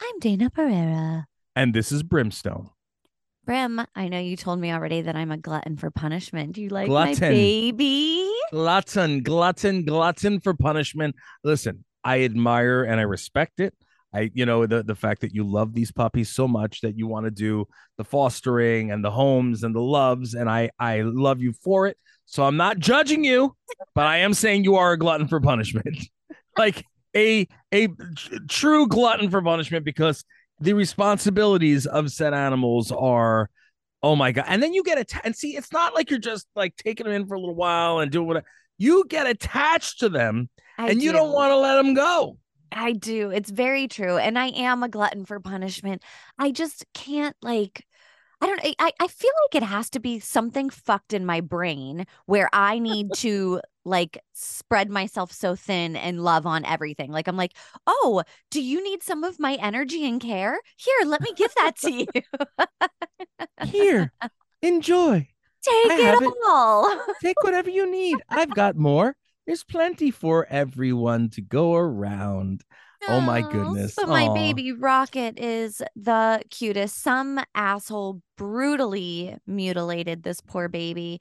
I'm Dayna Pereira. And this is Brimstone. Brim, I know you told me already that I'm a glutton for punishment. Do you like Glutton. my baby? Glutton, glutton, glutton for punishment. Listen, I admire and I respect it. I, you know, the the fact that you love these puppies so much that you want to do the fostering and the homes and the loves, and I I love you for it. So I'm not judging you, but I am saying you are a glutton for punishment, like a a true glutton for punishment because the responsibilities of said animals are oh my god and then you get attached and see it's not like you're just like taking them in for a little while and doing what you get attached to them I and you don't want to let them go I do. It's very true. And I am a glutton for punishment. I just can't like I don't I, I feel like it has to be something fucked in my brain where I need to like spread myself so thin and love on everything. Like I'm like, "Oh, do you need some of my energy and care? Here, let me give that to you. here enjoy Take I it have it. all." take whatever you need i've got more there's plenty for everyone to go around Oh my goodness. But my baby Rocket is the cutest. Some asshole brutally mutilated this poor baby.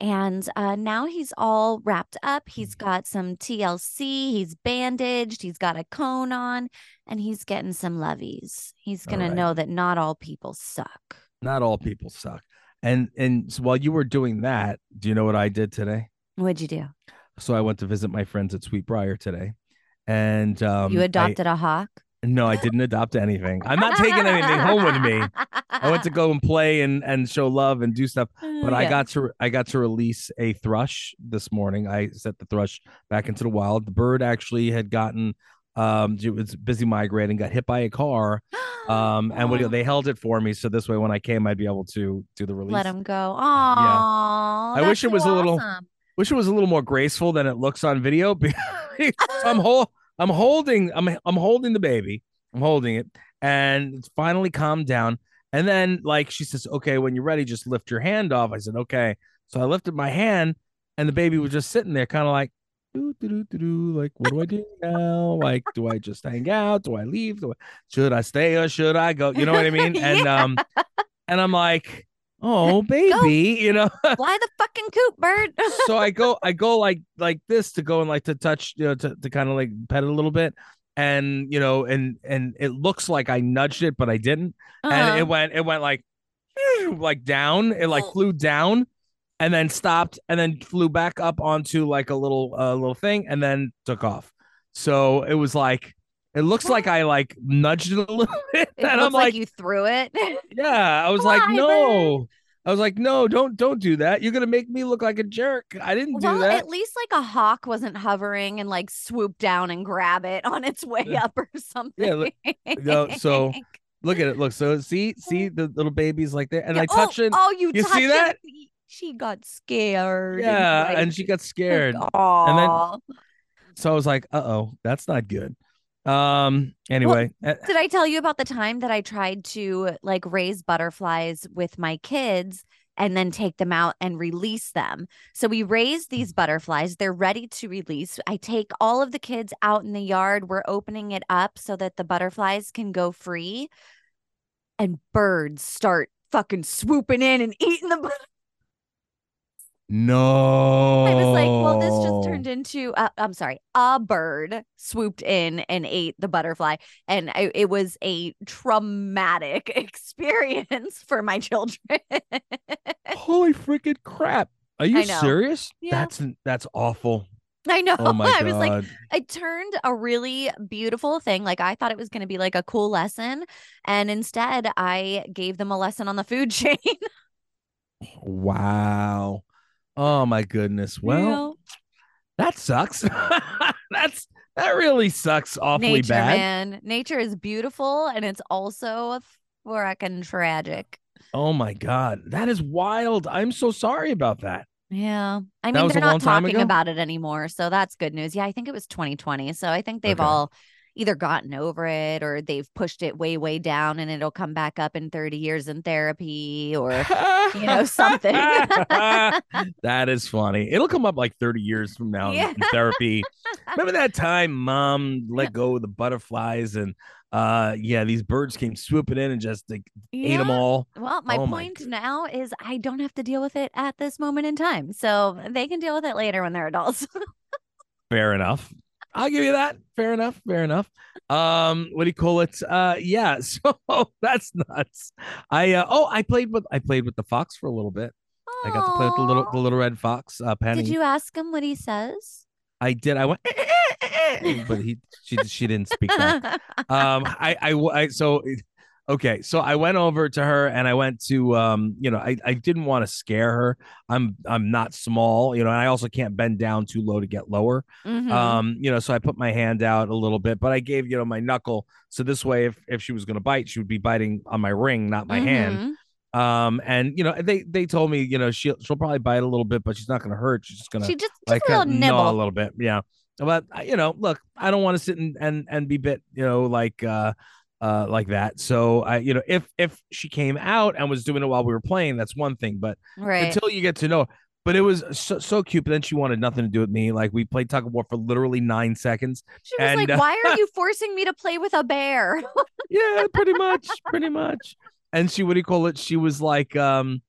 And uh, now he's all wrapped up. He's got some TLC. He's bandaged. He's got a cone on, and he's getting some lovies. He's going right. to know that not all people suck. not all people suck and and so while you were doing that do you know what i did today What'd you do? so i went to visit my friends at sweetbriar today and um you adopted a hawk? no i didn't adopt anything i'm not taking anything home with me i went to go and play and and show love and do stuff but I got to I got to release a thrush this morning. I set the thrush back into the wild. The bird actually had gotten um it was busy migrating, got hit by a car. Um and what they held it for me so this way when I came I'd be able to do the release. Let him go. Oh, I wish it was a little- Wish it was a little more graceful than it looks on video I'm hol- I'm holding I'm I'm holding the baby. I'm holding it and it's finally calmed down. And then like she says, "Okay, when you're ready, just lift your hand off." I said, "Okay." So I lifted my hand and the baby was just sitting there kind of like doo, doo, doo, like what do I do now? Like do I just hang out? Do I leave? Do I, should I stay or should I go? You know what I mean? And um and I'm like, "Oh, baby," you know. Fly the fucking coop, bird. so I go I go like like this to go and like to touch you know to, to kind of like pet it a little bit and you know and and it looks like I nudged it but I didn't and Uh-huh. it went it went like like down it like Oh. flew down and then stopped and then flew back up onto like a little uh, little thing and then took off so it was like it looks like I like nudged it a little bit It and looks I'm like, like you threw it. yeah I was like no I was like no don't don't do that you're gonna make me look like a jerk I didn't do that. well, at least like a hawk wasn't hovering and like swoop down and grab it on its way up or something. Yeah, look- no, so- Look at it. Look. So see, see the little babies like there, and Yeah, I touch oh, it. Oh, you, You see it. that? She got scared. yeah, like, and she got scared. Aw. So I was like, "Uh oh, that's not good." Um. Anyway, uh, Did I tell you about the time that I tried to like raise butterflies with my kids and then take them out and release them? So we raise these butterflies, they're ready to release. I take all of the kids out in the yard, we're opening it up so that the butterflies can go free. And birds start fucking swooping in and eating the butterflies. No. I was like, well, this just turned into, uh, I'm sorry, a bird swooped in and ate the butterfly. And I, it was a traumatic experience for my children. Holy freaking crap! Are you serious? Yeah. That's that's awful. I know. Oh my I was like, it turned a really beautiful thing. Like I thought it was going to be like a cool lesson. And instead, I gave them a lesson on the food chain. wow. Oh my goodness. Well, that sucks. that's that really sucks awfully Nature, bad. man. Nature is beautiful and it's also a freaking tragic. Oh my god, that is wild. I'm so sorry about that. Yeah. I mean, they're not talking ago? about it anymore. So that's good news. Yeah, I think it was 2020. So I think they've Okay. all either gotten over it or they've pushed it way, way down and it'll come back up in 30 years in therapy or you know, something. that is funny. It'll come up like 30 years from now in- Yeah. in therapy. Remember that time mom let go of the butterflies and uh yeah, these birds came swooping in and just like ate them all. Well, my Oh my point now is I don't have to deal with it at this moment in time. So they can deal with it later when they're adults. Fair enough. I'll give you that. Fair enough. Fair enough. Um, what do you call it? Uh, yeah. So that's nuts. I uh, oh, I played with I played with the fox for a little bit. I got to play with the little the little red fox. Uh, Penny. Did you ask him what he says? I did. I went, but he she she didn't speak back. um I, I i so okay so i went over to her and i went to um you know i i didn't want to scare her i'm i'm not small you know and i also can't bend down too low to get lower Mhm. um you know so i put my hand out a little bit but i gave you know my knuckle so this way if if she was going to bite she would be biting on my ring not my hand Mhm. um and you know they they told me you know she'll she'll probably bite a little bit but she's not going to hurt she's just going to She just, just like a little kinda gnaw a little bit. Yeah. But you know, look, I don't want to sit and, and and be bit, you know, like uh uh like that. So I, you know, if if she came out and was doing it while we were playing, that's one thing. But Right. until you get to know, but it was so, so cute. But then she wanted nothing to do with me. Like we played tug of war for literally nine seconds. she was and, like, uh, "Why are you forcing me to play with a bear?" Yeah, pretty much, pretty much. And she, what do you call it? She was like, um,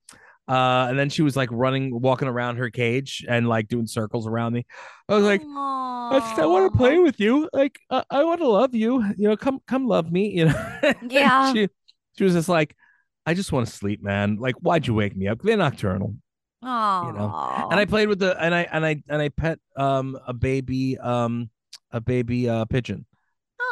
uh, and then she was like running, walking around her cage and like doing circles around me. I was like, I, just- I want to play with you. Like, uh, I want to love you. You know, come, come love me. You know. Yeah. she, she was just like, I just want to sleep, man. Like, why'd you wake me up? They're nocturnal. Oh, And I played with the, and I, and I, and I pet, um, a baby, um, a baby, uh, pigeon,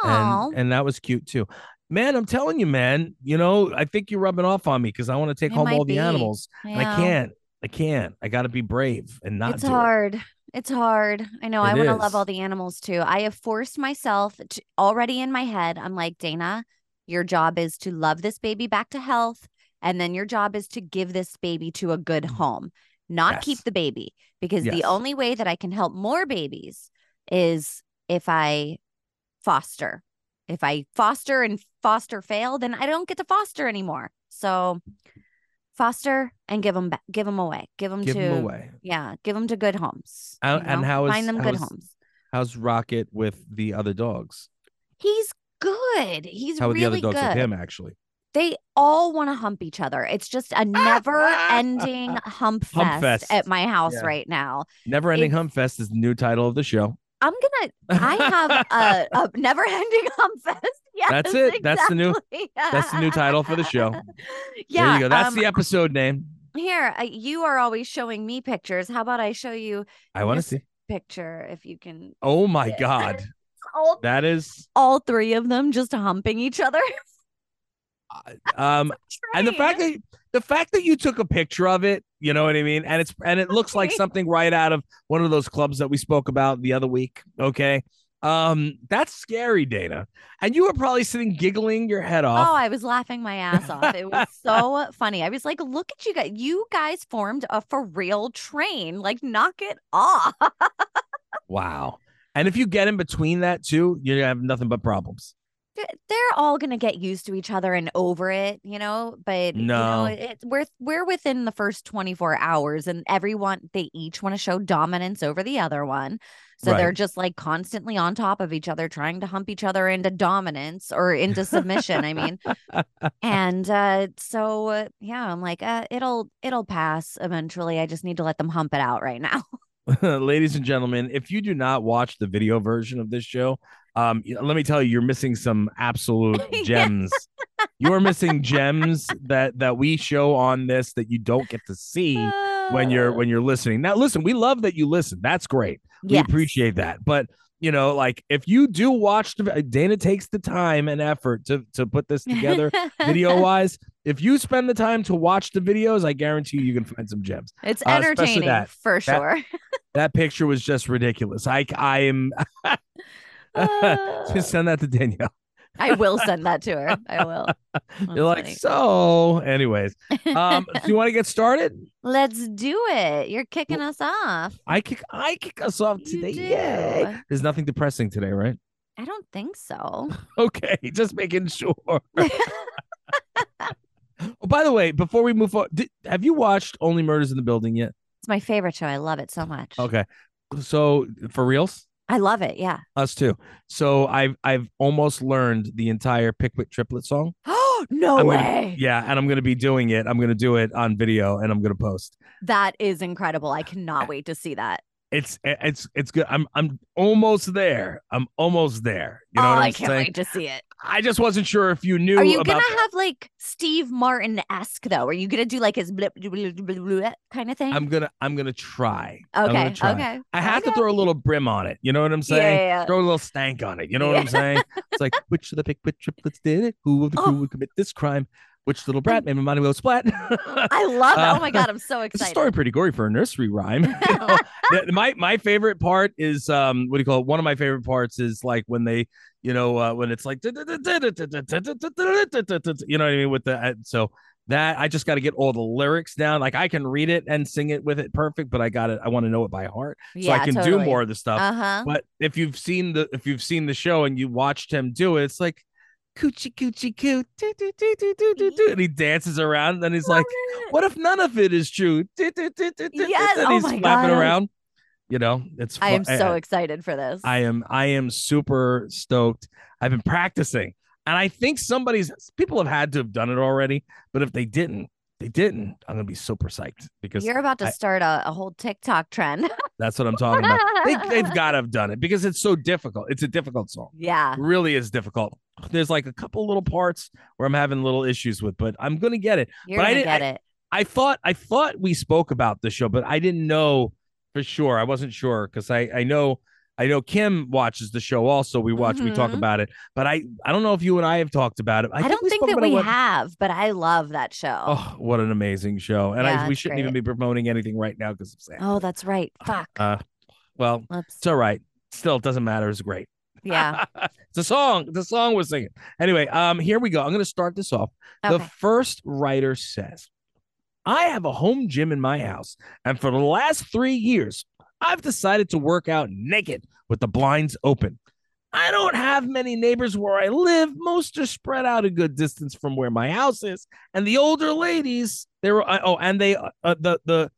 and and that was cute too. Man, I'm telling you, man. You know, I think you're rubbing off on me because I want to take It home all the be. animals, and I can't. I can't. I got to be brave and not. It's do it. hard. It's hard. I know. I want to love all the animals too. I have forced myself to, already in my head. I'm like, Dayna, your job is to love this baby back to health. And then your job is to give this baby to a good mm. home, not keep the baby. Because the only way that I can help more babies is if I foster. If I foster and foster fail, then I don't get to foster anymore. So foster and give them back, give them away, give them Give to them away. yeah, give them to good homes. How- you and know? how is- find them good homes? How's Rocket with the other dogs? He's good. He's How are the other really dogs good. with him? Actually, They all want to hump each other. It's just a never-ending hump fest, Hump fest. at my house Yeah. right now. Never Ending Hump Fest is the new title of the show. I'm gonna. I have a, a never-ending hump fest. Yes, That's it. That's the new- that's the new title for the show. Yeah, there you go. That's um, the episode name. here. uh, You are always showing me pictures. How about I show you I want to see. picture if you can? Oh my. God, All, that is all three of them just humping each other. um and the fact that the fact that you took a picture of it you know what i mean and it's and it looks like something right out of one of those clubs that we spoke about the other week okay um that's scary dayna and you were probably sitting giggling your head off. Oh, I was laughing my ass off. It was so funny. I was like, look at you guys. You guys formed a for real train. Like, knock it off. wow and if you get in between that too you're gonna have nothing but problems They're- all gonna get used to each other and over it, you know. But you No. know, it, we're we're within the first 24 hours, and everyone they each want to show dominance over the other one. So they're just like constantly on top of each other, trying to hump each other into dominance or into submission. I mean, and uh, so uh, yeah, I'm like, uh, it'll it'll pass eventually. I just need to let them hump it out right now. ladies and gentlemen if you do not watch the video version of this show um let me tell you you're missing some absolute gems. You're missing gems that that we show on this that you don't get to see when you're when you're listening. Now listen we love that you listen. That's great. We Yes. appreciate that. But you know like if you do watch the dayna takes the time and effort to to put this together video wise if you spend the time to watch the videos i guarantee you you can find some gems. It's Uh, entertaining that- for that- sure. that picture was just ridiculous. I I am Just send that to Danielle. I will send that to her. I will. You're like, so, anyways, um, do you want to get started? Let's do it. You're kicking us off. I kick, I kick us off You today. do. Yay! There's nothing depressing today, right? I don't think so. Okay, just making sure. oh, by the way, before we move on, did, have you watched Only Murders in the Building yet? It's my favorite show. I love it so much. Okay, so for reals, I love it. Yeah. us too. So I've I've almost learned the entire Pickwick triplet song. Oh, no I'm gonna- way. Yeah, and I'm gonna be doing it. I'm gonna do it on video, and I'm gonna post. That is incredible. I cannot wait to see that. It's it's it's good. I'm I'm almost there. I'm almost there. You know oh, what I'm I can't saying? wait to see it. I just wasn't sure if you knew Are you gonna have like Steve Martin esque though? Are you gonna do like his blip, blip, blip, blip, blip kind of thing? I'm gonna I'm gonna try. Okay. gonna try. Okay. I have to throw a little brim on it. You know what I'm saying? yeah, yeah. Throw a little stank on it. You know what I'm saying? It's like which of the Pickwick triplets did it? Who of the crew Oh. would commit this crime? Which little brat made Emmanuel Splat? I love it. Uh, oh my god, I'm so It's a excited. story pretty gory for a nursery rhyme. You know, my my favorite part is um what do you call it? One of my favorite parts is like when they you know uh, when it's like you know what I mean with the uh, so that I just got to get all the lyrics down. Like I can read it and sing it with it perfect, but I got it. I want to know it by heart so yeah, I can do more of the stuff. Uh huh. But if you've seen the if you've seen the show and you watched him do it, it's like coochie coochie coo doo, doo, doo, doo, doo, doo, doo, and he dances around and he's like, "What if none of it is true?" Doo, doo, doo, doo, doo, Yes, and oh he's my flapping God. around. You know, it's. I am fu- so excited for this. I am. I am super stoked. I've been practicing, and I think somebody's people have had to have done it already. But if they didn't, they didn't. I'm gonna be super psyched because You're about to I- start a, a whole TikTok trend. that's what I'm talking about. they, they've got to have done it because it's so difficult. It's a difficult song. yeah. really is difficult. There's like a couple little parts where I'm having little issues with, but I'm gonna get it. You're But I didn't- get it. I thought I thought we spoke about the show, but I didn't know for sure. I wasn't sure because I I know I know Kim watches the show also. We watch, we talk Mhm. about it, but I I don't know if you and I have talked about it. I, I, don't think that we what- have, but I love that show. Oh, what an amazing show! And I, we shouldn't even be promoting anything right now because of Sam. Oh, that's right. Fuck. Uh, well, Let's. it's all right. Still, it doesn't matter. It's great. Yeah. it's a song. The song we're singing. Anyway, um, here we go. I'm going to start this off. The first writer says, I have a home gym in my house, and for the last three years, I've decided to work out naked with the blinds open. I don't have many neighbors where I live. Most are spread out a good distance from where my house is, and the older ladies, they were oh, and they uh, uh, the the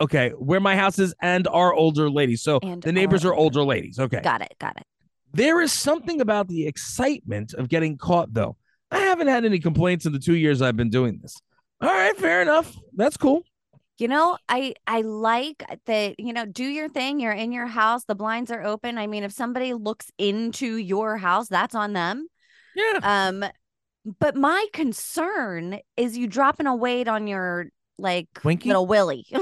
okay where my house is and our older ladies. So And the neighbors are older ladies. Okay, Got it. Got it. There is something about the excitement of getting caught, though. I haven't had any complaints in the two years I've been doing this. All right, fair enough. That's cool. You know, I I like that. You know, do your thing. You're in your house. The blinds are open. I mean, if somebody looks into your house, that's on them. Yeah. Um, but my concern is you dropping a weight on your like Winky? little willy.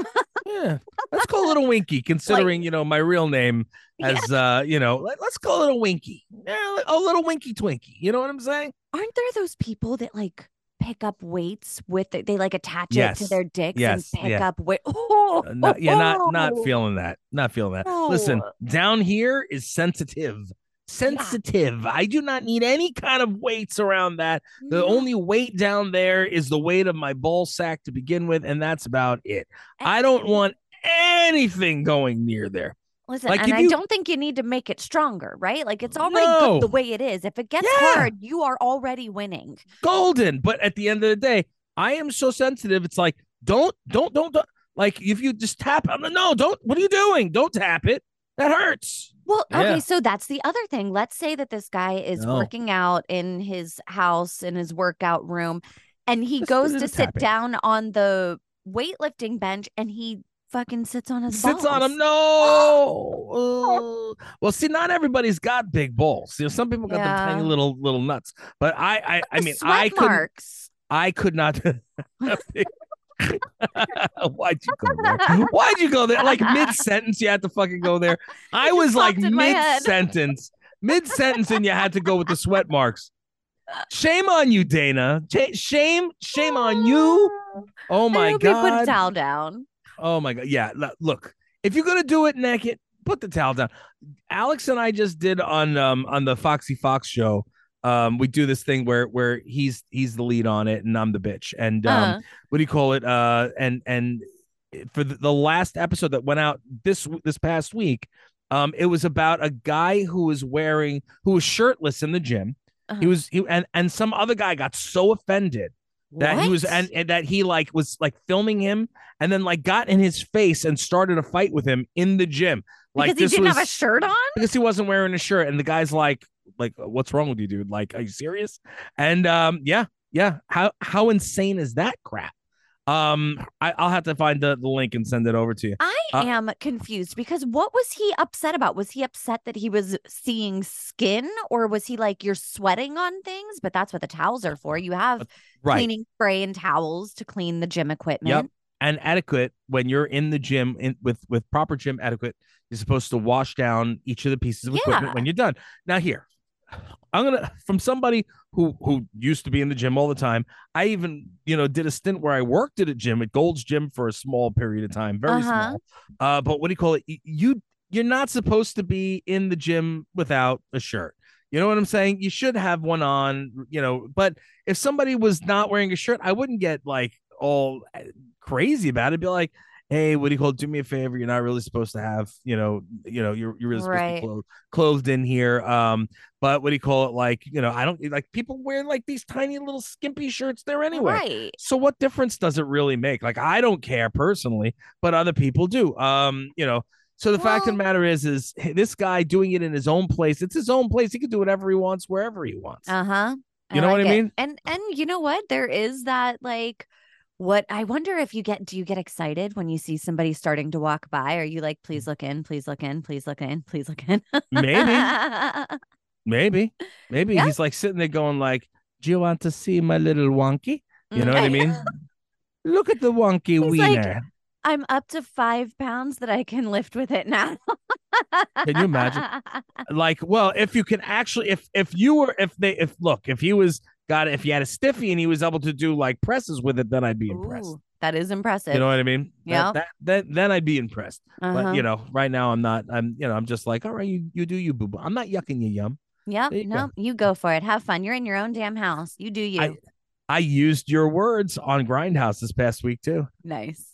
Yeah. Let's call it a Winky, considering, you know, my real name as, uh, you know, let, us call it a Winky. Yeah, a little Winky Twinky. You know what I'm saying? Aren't there those people that like pick up weights with it? They like attach it to their dicks Yes. and pick Yeah. up weight. Oh, Uh, not, yeah, not not feeling that. Not feeling that. Listen, down here is sensitive. Sensitive. I do not need any kind of weights around that. The No. only weight down there is the weight of my ball sack to begin with, and that's about it. I don't want anything going near there. Listen, like, and if I don't think you need to make it stronger, right? Like it's already No. good the way it is. If it gets Yeah. hard, you are already winning. Golden. But at the end of the day, I am so sensitive. It's like, don't, don't, don't, don't. Like, if you just tap, I'm like, no, don't. What are you doing? Don't tap it. That hurts. Well, Yeah. okay, so that's the other thing. Let's say that this guy is No. working out in his house in his workout room and he Just goes to sit tapping. down on the weightlifting bench and he fucking sits on his Sits on him. No. Uh, well, see, not everybody's got big balls. You know, some people got them tiny little little nuts. But I, I, I mean, I could. I could not. Why'd you go there? Why'd you go there? Like mid sentence, you had to fucking go there. I was like popped in my mid sentence, mid sentence, and you had to go with the sweat marks. Shame on you, Dayna. Shame, shame on you. Oh my god. you put a towel down. Oh my god. Yeah. Look, if you're gonna do it naked, put the towel down. Alex and I just did on um on the Foxy Fox show. Um, we do this thing where where he's he's the lead on it and I'm the bitch. And um, Uh-huh. what do you call it? Uh, and and for the, the last episode that went out this this past week, um, it was about a guy who was wearing who was shirtless in the gym. He Uh-huh. was he and and some other guy got so offended that he was and, and that he like was like filming him and then like got in his face and started a fight with him in the gym. Like because he didn't was have a shirt on. because he wasn't wearing a shirt and the guy's like like what's wrong with you dude like are you serious and um yeah yeah how how insane is that crap um I, i'll have to find the, the link and send it over to you I Uh, am confused because what was he upset about? Was he upset that he was seeing skin, or was he like you're sweating on things? But that's what the towels are for. You have right cleaning spray and towels to clean the gym equipment. Yep. and etiquette when you're in the gym in with with proper gym etiquette you're supposed to wash down each of the pieces of equipment when you're done now here i'm gonna from somebody who who used to be in the gym all the time i even you know did a stint where i worked at a gym at gold's gym for a small period of time very Uh-huh. small. Uh but what do you call it? You you're not supposed to be in the gym without a shirt. You know what i'm saying? You should have one on you know but if somebody was not wearing a shirt i wouldn't get like all uh, crazy about it. Be like hey what do you call it? Do me a favor. You're not really supposed to have you know you know you're, you're really supposed to be clothed, clothed in here. Um but what do you call it? Like you know i don't like people wear like these tiny little skimpy shirts there anyway. Right. so what difference does it really make? Like i don't care personally but other people do. Um you know so the fact of the matter is is this guy doing it in his own place it's his own place. He can do whatever he wants wherever he wants. Uh huh. You know what I mean? And and you know what? There is that like what I wonder if you get do you get excited when you see somebody starting to walk by? Are you like, please mm. look in, please look in, please look in, please look in? maybe maybe maybe Yeah. he's like sitting there going like do you want to see my little wonky you mm, know what i mean look at the wonky He's like, I'm up to five pounds that I can lift with it now. Can you imagine? like well if you can actually if if you were if they if look if he was got if he had a stiffy and he was able to do like presses with it then i'd be impressed Ooh, that is impressive. you know what i mean Yeah. that, that, then i'd be impressed uh-huh. but you know right now i'm not i'm you know i'm just like all right you you do you boo boo i'm not yucking you yum. There you go. No, you go for it. Have fun. You're in your own damn house. You do you. I- i used your words on grindhouse this past week too nice.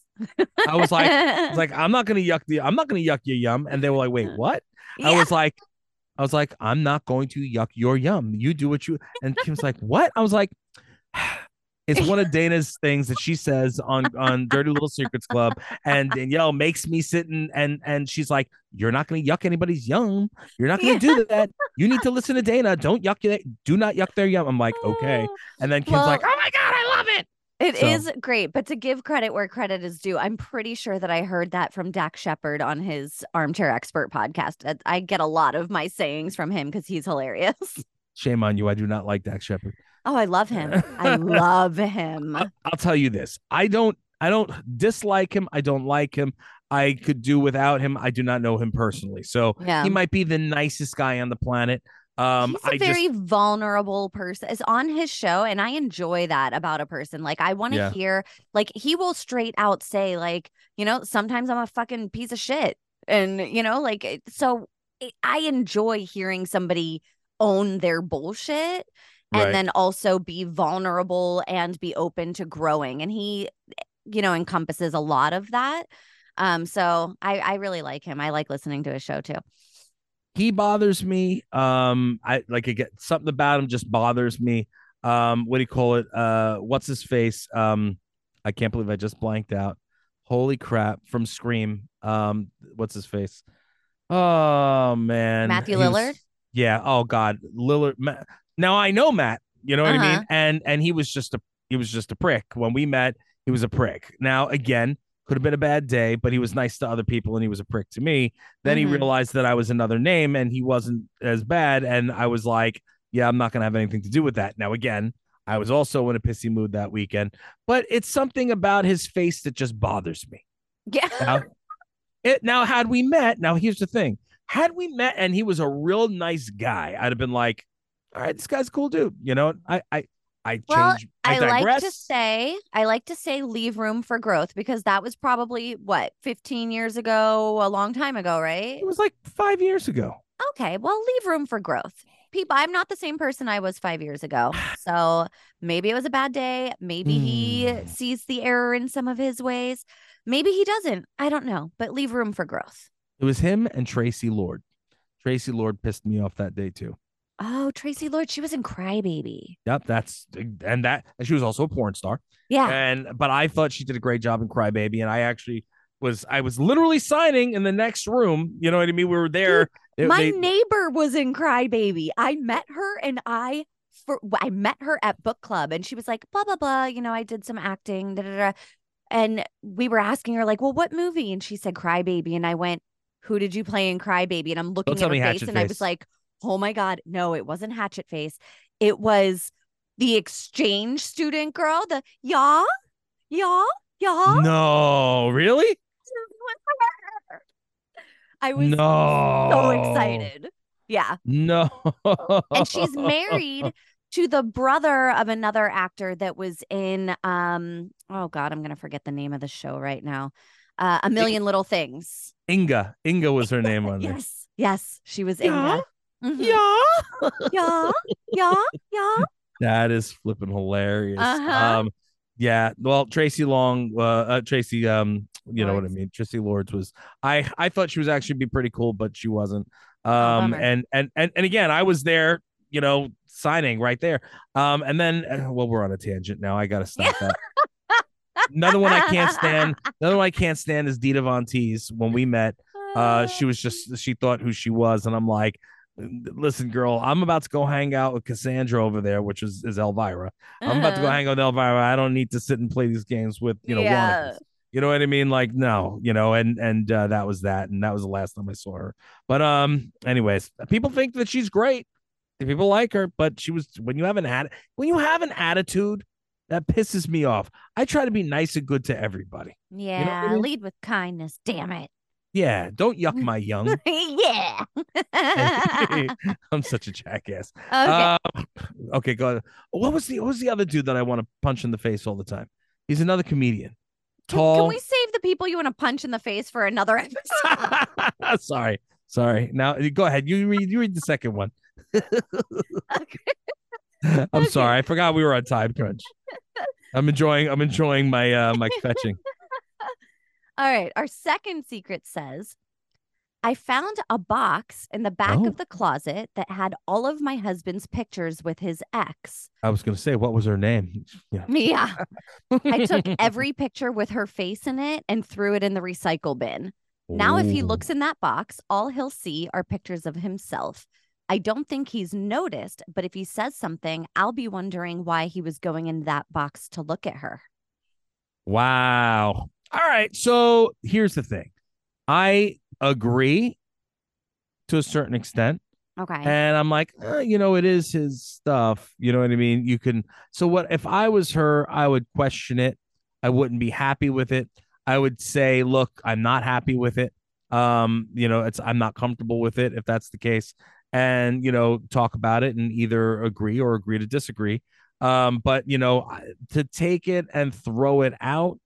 i was like I was like, I'm not gonna yuck the, I'm not gonna yuck your yum. And they were like, wait, what? I was like, I was like, I'm not going to yuck your yum. You do what you. And Kim's like, what? I was like, it's one of Dayna's things that she says on on Dirty Little Secrets Club, and Danielle makes me sit and and and she's like, you're not gonna yuck anybody's yum. You're not gonna do that. You need to listen to Dayna. Don't yuck. Do not yuck their yum. I'm like, okay. And then Kim's Well- like, oh my god, I love it. It So- is great, but to give credit where credit is due, I'm pretty sure that I heard that from Dax Shepard on his Armchair Expert podcast. I get a lot of my sayings from him because he's hilarious. Shame on you. I do not like Dax Shepard. Oh, I love him. I love him. I- I'll tell you this. I don't I don't dislike him. I don't like him. I could do without him. I do not know him personally. So Yeah. he might be the nicest guy on the planet. Um He's a I very just vulnerable person. Is on his show, and I enjoy that about a person. Like I want to Yeah. hear, like he will straight out say, like you know, sometimes I'm a fucking piece of shit, and you know, like so. it- I enjoy hearing somebody own their bullshit and Right. then also be vulnerable and be open to growing. And he, you know, encompasses a lot of that. Um, so I I really like him. I like listening to his show too. He bothers me. Um I like again something about him just bothers me. Um what do you call it? Uh what's his face? Um I can't believe I just blanked out. Holy crap from Scream. Um what's his face? Oh man. Matthew was- Lillard? Yeah. Oh God, Lillard. Ma- Now I know Matt. You know what I Uh-huh. mean? And and he was just a he was just a prick when we met. He was a prick. Now again, could have been a bad day, but he was nice to other people and he was a prick to me. Then Mhm. he realized that I was another name and he wasn't as bad. And I was like, yeah, I'm not gonna have anything to do with that. Now again, I was also in a pissy mood that weekend, but it's something about his face that just bothers me. Yeah. Now, it now had we met, now here's the thing. Had we met and he was a real nice guy, I'd have been like, all right, this guy's a cool dude. You know, I I I Well, change. I, I like to say, I like to say leave room for growth because that was probably what, 15 years ago, a long time ago, right? it was like five years ago. Okay, well, leave room for growth. People, I'm not the same person I was five years ago. So maybe it was a bad day. Maybe he Hmm. sees the error in some of his ways. Maybe he doesn't. I don't know, but leave room for growth. It was him and Traci Lord. Traci Lord pissed me off that day too. Oh, Traci Lord, she was in Crybaby. Yep, that's uh, and that she was also a porn star. Yeah. And but I thought she did a great job in Crybaby, and I actually was I was literally signing in the next room. You know what I mean? We were there. They- My they- neighbor was in Crybaby. I met her and I for I met her at book club and she was like, blah, blah, blah. You know, I did some acting. Da, da, da. And we were asking her, like, well, what movie? And she said Crybaby. And I went, Who did you play in Crybaby? And I'm looking at her face and I was like, Oh my God. No, it wasn't Hatchet Face. It was the exchange student girl, the y'all, y'all, y'all. no, really? I was no, so excited. Yeah. No, and she's married to the brother of another actor that was in um oh god i'm gonna forget the name of the show right now uh, a million little things Inga. Inga was her name on there. yes yes she was Yeah, Inga Mhm. Yeah. yeah yeah yeah That is flipping hilarious. Uh-huh. Um, yeah. Well, Tracy Long, uh, uh Tracy, um, you know what I mean. Traci Lords was. I I thought she was actually be pretty cool, but she wasn't. Oh, Um, and and and and again, I was there. You know, signing right there. Um, and then uh, well, we're on a tangent now. I gotta stop that. Another one I can't stand. Another one I can't stand is Dita Von Teese. When we met, uh, she was just she thought who she was, and I'm like, listen, girl, I'm about to go hang out with Cassandra over there, which is is Elvira. I'm about to go Uh-huh. hang out with Elvira. I don't need to sit and play these games with you know Yeah. You know what I mean? Like no, you know, and and uh, that was that, and that was the last time I saw her. But um, anyways, people think that she's great. People like her, but she was when you have an ad when you have an attitude that pisses me off. I try to be nice and good to everybody. yeah I mean? lead with kindness damn it Yeah, don't yuck my young. yeah I'm such a jackass. okay Um, okay, go ahead. What was the what was the other dude that I want to punch in the face all the time? He's another comedian. can, Tall. can we save the people you want to punch in the face for another episode sorry, sorry. Now go ahead. You read. You read the second one. I'm Okay. sorry. I forgot we were on time crunch. I'm enjoying. I'm enjoying my uh my fetching. All right. Our second secret says I found a box in the back Oh. of the closet that had all of my husband's pictures with his ex. I was gonna say what was her name? Yeah. Yeah. I took every picture with her face in it and threw it in the recycle bin. Now, if he looks in that box, all he'll see are pictures of himself. I don't think he's noticed, but if he says something, I'll be wondering why he was going in that box to look at her. Wow. All right. So here's the thing. I agree to a certain extent. Okay. And I'm like, eh, you know, it is his stuff. You know what I mean? You can. So what if I was her? I would question it. I wouldn't be happy with it. I would say, look, I'm not happy with it. Um, you know, it's I'm not comfortable with it if that's the case, and you know, talk about it and either agree or agree to disagree. Um, but you know, to take it and throw it out,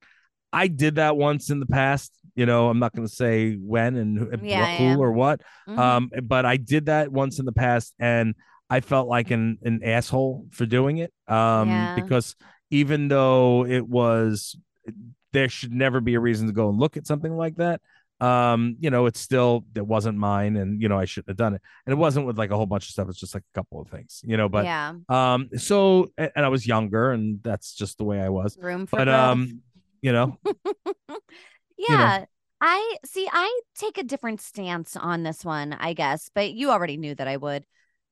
I did that once in the past. You know, I'm not going to say when and who, Yeah, who or what. Mhm. Um, but I did that once in the past, and I felt like an an asshole for doing it. Um, Yeah. because even though it was, there should never be a reason to go and look at something like that. Um, you know, it's still it wasn't mine, and you know I shouldn't have done it. And it wasn't with like a whole bunch of stuff. It's just like a couple of things, you know. But yeah. um, so and and I was younger, and that's just the way I was. Room for But growth. um, you know, yeah. I see I take a different stance on this one, I guess, but you already knew that I would.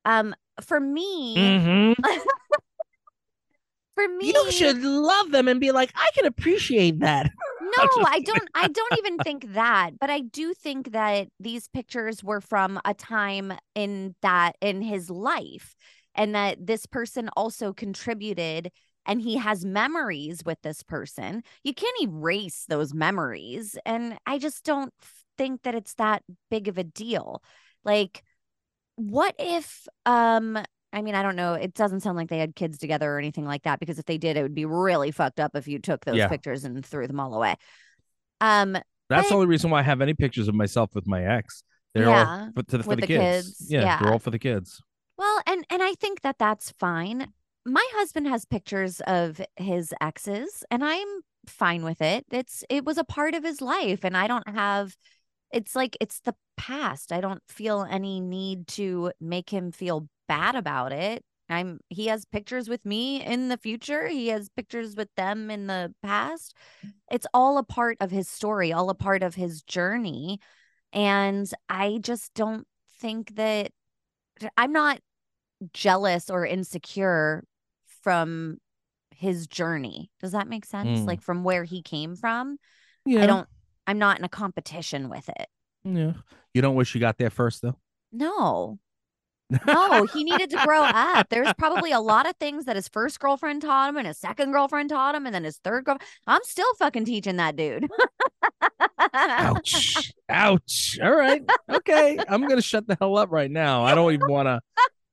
Um for me, mhm. for me you should love them and be like, I can appreciate that. No, I don't I don't even think that, but I do think that these pictures were from a time in that in his life and that this person also contributed and he has memories with this person. You can't erase those memories and I just don't think that it's that big of a deal. Like what if um I mean, I don't know. It doesn't sound like they had kids together or anything like that because if they did, it would be really fucked up if you took those Yeah. pictures and threw them all away. Um, That's the only reason why I have any pictures of myself with my ex. They're Yeah, all for, to the, for the, the kids. kids, Yeah, they're all for the kids. well, and and I think that that's fine. My husband has pictures of his exes, and I'm fine with it. It's it was a part of his life, and I don't have. It's like it's the past. I don't feel any need to make him feel bad about it. I'm he has pictures with me in the future. He has pictures with them in the past. It's all a part of his story, all a part of his journey. And I just don't think that I'm not jealous or insecure from his journey. Does that make sense? Mm. Like from where he came from. Yeah. I don't I'm not in a competition with it. Yeah. You don't wish you got there first though. No. No, he needed to grow up. There's probably a lot of things that his first girlfriend taught him and his second girlfriend taught him and then his third girl. I'm still fucking teaching that dude. Ouch. Ouch. All right. Okay. I'm gonna shut the hell up right now. I don't even wanna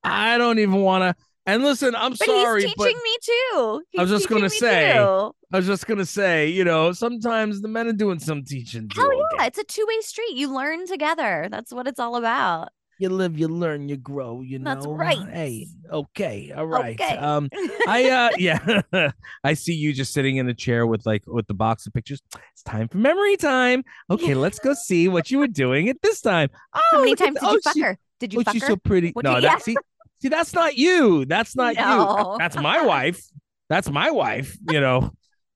I don't even wanna and listen, I'm But sorry, he's but teaching me too. I was just gonna say, too. I was just gonna say, you know, sometimes the men are doing some teaching. too, Hell yeah, okay? it's a two-way street. You learn together. That's what it's all about. You live, you learn, you grow, you know. That's right. Hey, okay, all right. Okay. Um I uh yeah, I see you just sitting in a chair with like with the box of pictures. It's time for memory time. Okay, let's go see what you were doing at this time. Oh, How many at times the- did you oh, fuck she- her? Did you oh, fuck she's her? so pretty. What no, do you- that, see, see, that's not you. That's not you. That's my wife. That's my wife. You know,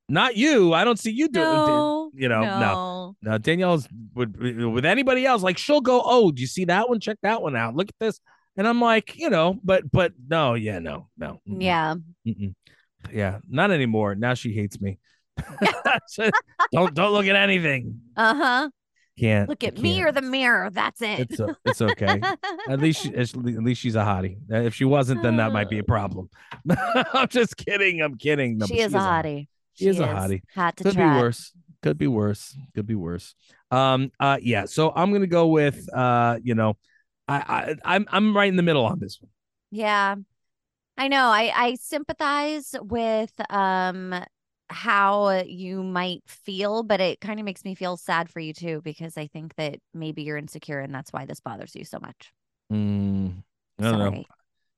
not you. I don't see you doing. no, you know, no. no. No, Danielle's would with anybody else. Like she'll go, oh, do you see that one? Check that one out. Look at this. And I'm like, you know, but but no, yeah, no, no. mm-mm, Yeah. mm-mm. yeah, not anymore. Now she hates me. Don't don't look at anything. Uh huh. Can't Look at me or the mirror. That's it. It's o- it's okay. At least she, at least she's a hottie. Uh, If she wasn't, then that might be a problem. I'm just kidding. I'm kidding. No, she but is a hottie. She is a hottie. Hot to Could try. be worse. Could be worse. Could be worse. Um. Uh. Yeah. So I'm gonna go with. Uh. You know, I. I I'm. I'm right in the middle on this one. Yeah. I know. I I sympathize with um how you might feel, but it kind of makes me feel sad for you too because I think that maybe you're insecure and that's why this bothers you so much. Mm, I don't know.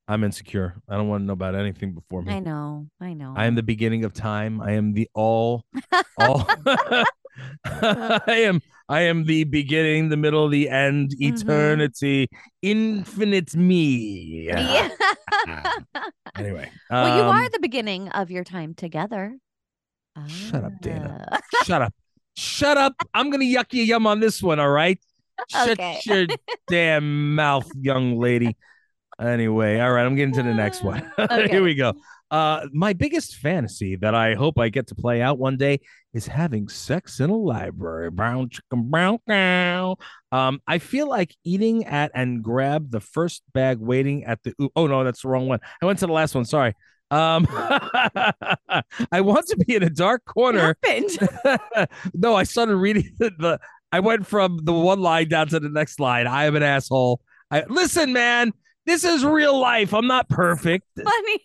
I'm insecure. I don't want to know about anything before me. I know. I know. I am the beginning of time. I am the all. all. I am. I am the beginning, the middle, the end, Mhm. eternity, infinite me. yeah. Anyway. well, you um, are the beginning of your time together. Shut up, Dayna. Ah. Shut up. Shut up. I'm gonna yuck you yum on this one, all right? Shut Okay. your damn mouth, young lady. Anyway, all right, I'm getting to the next one. Okay. Here we go. Uh my biggest fantasy that I hope I get to play out one day is having sex in a library. Brown chicken brown cow. Um, I feel like eating at and grab the first bag waiting at the oh no, that's the wrong one. I went to the last one, sorry. Um I want to be in a dark corner happened? no, I started reading the, the. I went from the one line down to the next line. I am an asshole. I listen, man. This is real life. I'm not perfect. Funny.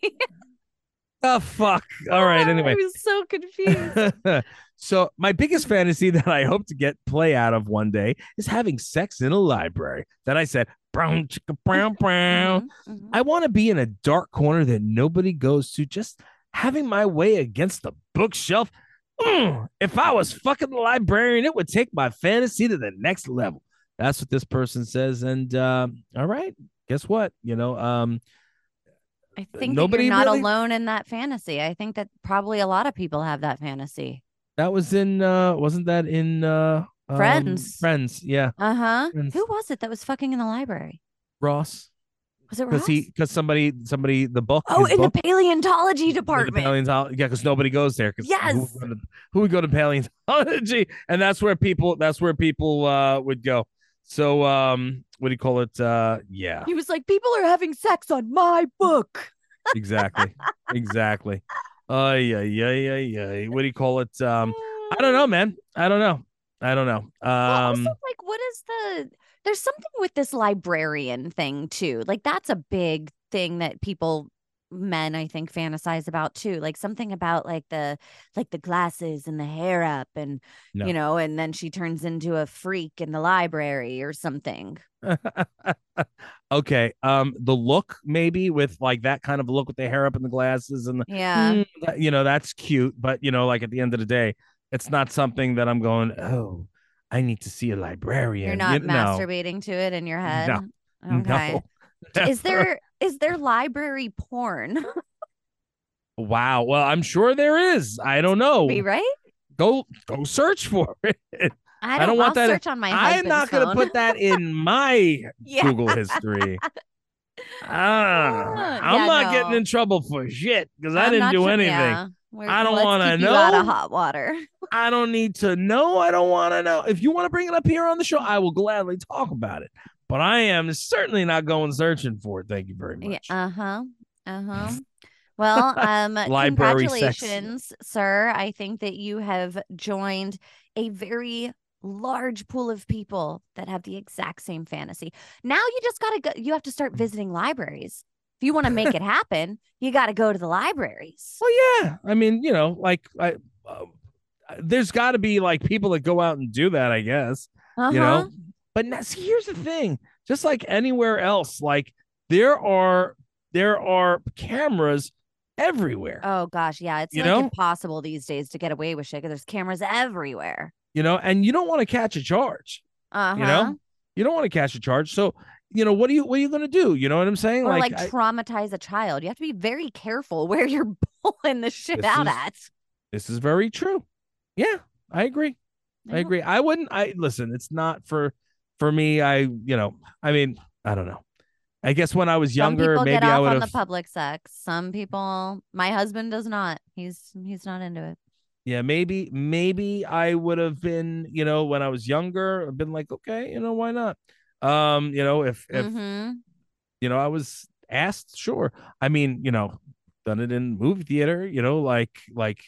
Oh fuck. All right. Anyway. I was so confused. so my biggest fantasy that I hope to get play out of one day is having sex in a library. Then I said, brown chicka brown brown. Mhm, mhm. I want to be in a dark corner that nobody goes to, just having my way against the bookshelf. Mm, if I was fucking the librarian, it would take my fantasy to the next level. That's what this person says. And uh, all right, guess what? You know, um, I think nobody that you're not really- alone in that fantasy. I think that probably a lot of people have that fantasy. that was in uh wasn't that in uh um, Friends. Friends, yeah. Uh huh. Who was it that was fucking in the library? Ross. Was it Because Ross? he because somebody somebody the book oh, in the paleontology Yeah, the department. paleontology. Yeah, because nobody goes there. Because Yes. Who would, go to, who would go to paleontology? And that's where people. That's where people uh, would go. So, um, what do you call it? Uh, yeah, he was like, people are having sex on my book. exactly, exactly. Uh, yeah, yeah, yeah, yeah. What do you call it? Um, I don't know, man. I don't know. I don't know. Well, Um, also, like, what is the? There's something with this librarian thing too. Like, that's a big thing that people men I think fantasize about too. Like something about like the like the glasses and the hair up and No. you know, and then she turns into a freak in the library or something. okay. Um, the look maybe with like that kind of look with the hair up and the glasses and the, Yeah. Mm, you know that's cute, but you know, like at the end of the day, it's not something that I'm going. Oh, I need to see a librarian. You're not You- no. masturbating to it in your head. No. Okay. No. Is there is there library porn? Wow. Well, I'm sure there is. I don't know. Be right? Go go search for it. I don't, don't want I'll that- search on my I'm not going to put that in my Yeah. Google history. Ah, I'm not getting in trouble for shit because I didn't do anything. yeah. I don't wanna know. you out of hot water. I don't need to know. I don't want to know. If you want to bring it up here on the show, I will gladly talk about it. But I am certainly not going searching for it. Thank you very Yeah. much. Uh huh. Uh huh. Well, um, Library sex. congratulations, sir. I think that you have joined a very large pool of people that have the exact same fantasy. Now you just gotta go. You have to start visiting libraries. If you want to make it happen, you got to go to the libraries. Well, yeah. I mean, you know, like I, uh, there's got to be like people that go out and do that. I guess. Uh-huh. you know but now see here's the thing just like anywhere else like there are there are cameras everywhere Oh gosh, yeah, it's You like know? impossible these days to get away with shit. 'cause There's cameras everywhere. you know and you don't want to catch a charge Uh huh. you know you don't want to catch a charge so you know what are you what are you going to do you know what i'm saying or like, I- traumatize a child. You have to be very careful where you're pulling the shit out is- at. this is very true yeah i agree i Yeah. agree i wouldn't i listen it's not for for me i you know i mean i don't know i guess when i was Some younger people maybe get i would on the public sex. Some people, my husband does not. He's he's not into it. yeah maybe maybe i would have been you know when i was younger i've been like okay you know why not um you know if if Mhm. you know i was asked sure i mean you know done it in movie theater you know like like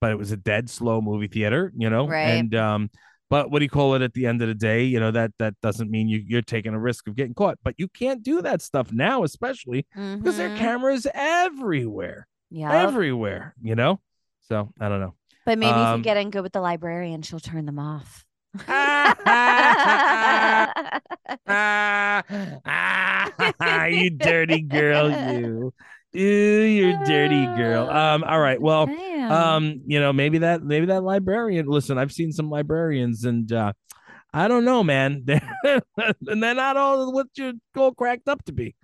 but it was a dead slow movie theater you know Right. and um but what do you call it at the end of the day you know that that doesn't mean you you're taking a risk of getting caught but you can't do that stuff now especially because there are Mhm. cameras everywhere Yeah. everywhere you know so i don't know But maybe if um, you get in good with the librarian, she'll turn them off. ah, ah, you dirty girl, you. Ooh, you're dirty girl. Um, all right. Well, Damn. um, you know, maybe that maybe that librarian. Listen, I've seen some librarians and uh I don't know, man. They're, and they're not all what you're all cracked up to be.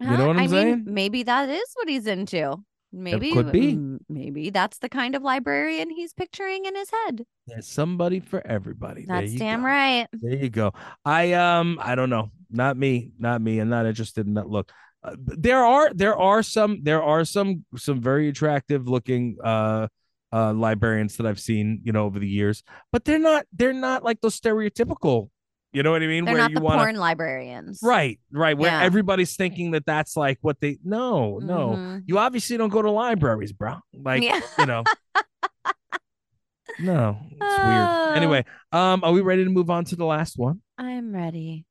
you know what I'm I saying? Mean, maybe that is what he's into. Maybe could be. Maybe that's the kind of librarian he's picturing in his head. There's somebody for everybody. That's damn go. right. There you go. I um I don't know. Not me. Not me. I'm not interested in that look. Uh, there are there are some there are some some very attractive looking uh uh librarians that I've seen, you know, over the years, but they're not they're not like those stereotypical, you know what I mean, They're where not you the want porn librarians. Right, right, where Yeah. everybody's thinking that that's like what they No, no. Mhm. You obviously don't go to libraries, bro. Like, yeah. you know. no, it's Ah. weird. Anyway, um are we ready to move on to the last one? I'm ready.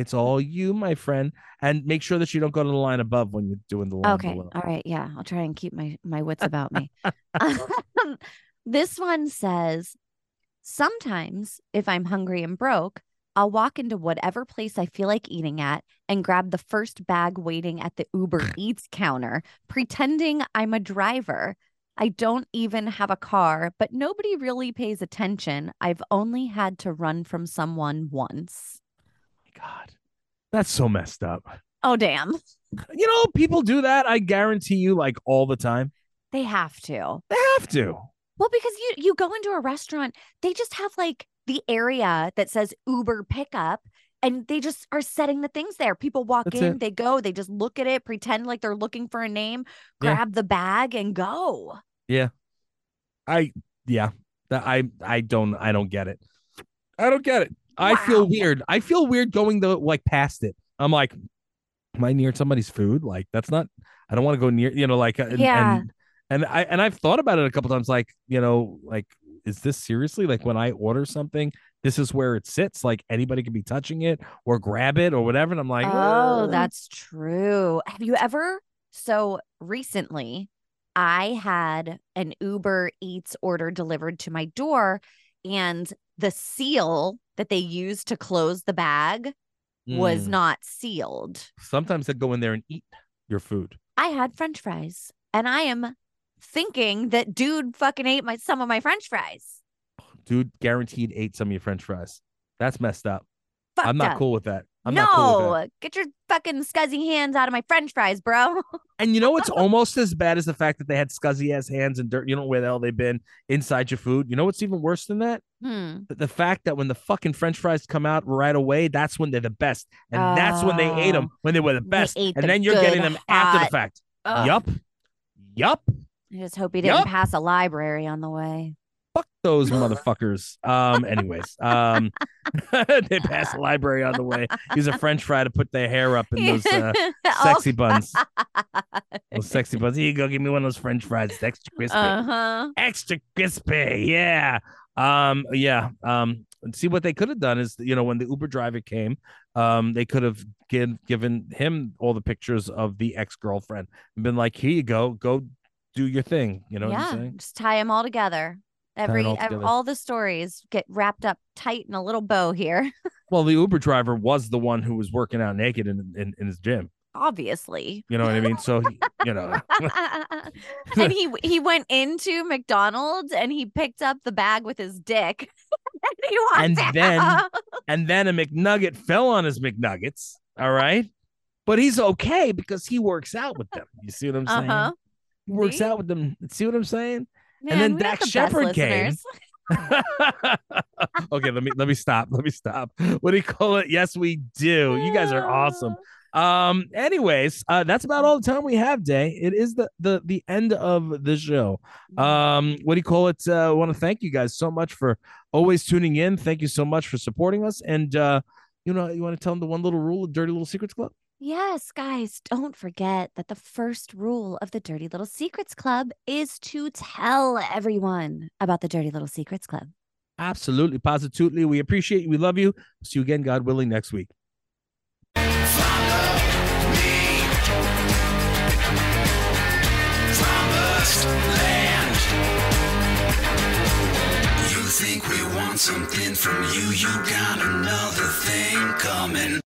It's all you, my friend. And make sure that you don't go to the line above when you're doing the line Okay. below. All right. Yeah. I'll try and keep my my wits about me. this one says sometimes if I'm hungry and broke, I'll walk into whatever place I feel like eating at and grab the first bag waiting at the Uber Eats counter, pretending I'm a driver. I don't even have a car, but nobody really pays attention. I've only had to run from someone once. God, that's so messed up. Oh, damn. You know, people do that. I guarantee you, like all the time. They have to. They have to. Well, because you you go into a restaurant, they just have like the area that says Uber pickup and they just are setting the things there. People walk That's in, it. they go, they just look at it, pretend like they're looking for a name, Yeah. grab the bag and go. Yeah. I yeah. I I don't I don't get it. I don't get it. I feel weird. I feel weird going the like past it. I'm like, am I near somebody's food? Like that's not. I don't want to go near. You know, like uh, and, Yeah. and and I and I've thought about it a couple times. Like you know, like is this seriously like when I order something, this is where it sits? Like anybody could be touching it or grab it or whatever. And I'm like, Oh, "Ugh." that's true. Have you ever? So recently, I had an Uber Eats order delivered to my door, and the seal that they used to close the bag was Mm. not sealed. sometimes they go in there and eat your food. I had French fries, and I am thinking that dude fucking ate my some of my French fries. Dude, guaranteed ate some of your French fries. That's messed up. Fuck I'm not up. cool with that. I'm no, cool get your fucking scuzzy hands out of my French fries, bro. And you know what's almost as bad as the fact that they had scuzzy ass hands and dirt. You don't know where the hell they've been inside your food. You know what's even worse than that? hmm. The, the fact that when the fucking French fries come out right away, that's when they're the best, and that's when they ate them Oh. when they were the best, and the then you're getting them after the fact. Ugh. Yup, yup. I just hope he didn't Yup. pass a library on the way. Those motherfuckers. Um. Anyways, um, they passed the library on the way. Use a French fry to put their hair up in those uh, Oh, sexy buns. Those sexy buns. Here you go. Give me one of those French fries. It's extra crispy. uh-huh. extra crispy. Yeah. Um, yeah. Um, see what they could have done is, you know, when the Uber driver came, um, they could have give, given him all the pictures of the ex girlfriend and been like, here you go, go do your thing. You know what I'm yeah, saying? just tie them all together. Every, all all the stories get wrapped up tight in a little bow here. Well, the Uber driver was the one who was working out naked in, in, in his gym. Obviously. You know what I mean? So, he- you know, and he he went into McDonald's and he picked up the bag with his dick. and And then- and then a McNugget fell on his McNuggets. All right. But he's okay because he works out with them. You see what I'm saying? Uh-huh. He works See? out with them. See what I'm saying? Man, then we have Dax the Shepard came. okay, let me let me stop. Let me stop. What do you call it? Yes, we do. You guys are awesome. Um, anyways, uh, that's about all the time we have, Day. It is the the the end of the show. Um, what do you call it? Uh, I want to thank you guys so much for always tuning in. Thank you so much for supporting us. And uh, you know, you want to tell them the one little rule of Dirty Little Secrets Club? Yes, guys, don't forget that the first rule of the Dirty Little Secrets Club is to tell everyone about the Dirty Little Secrets Club. Absolutely, positively. We appreciate you. We love you. See you again, God willing, next week. You think we want something from you, you got another thing coming.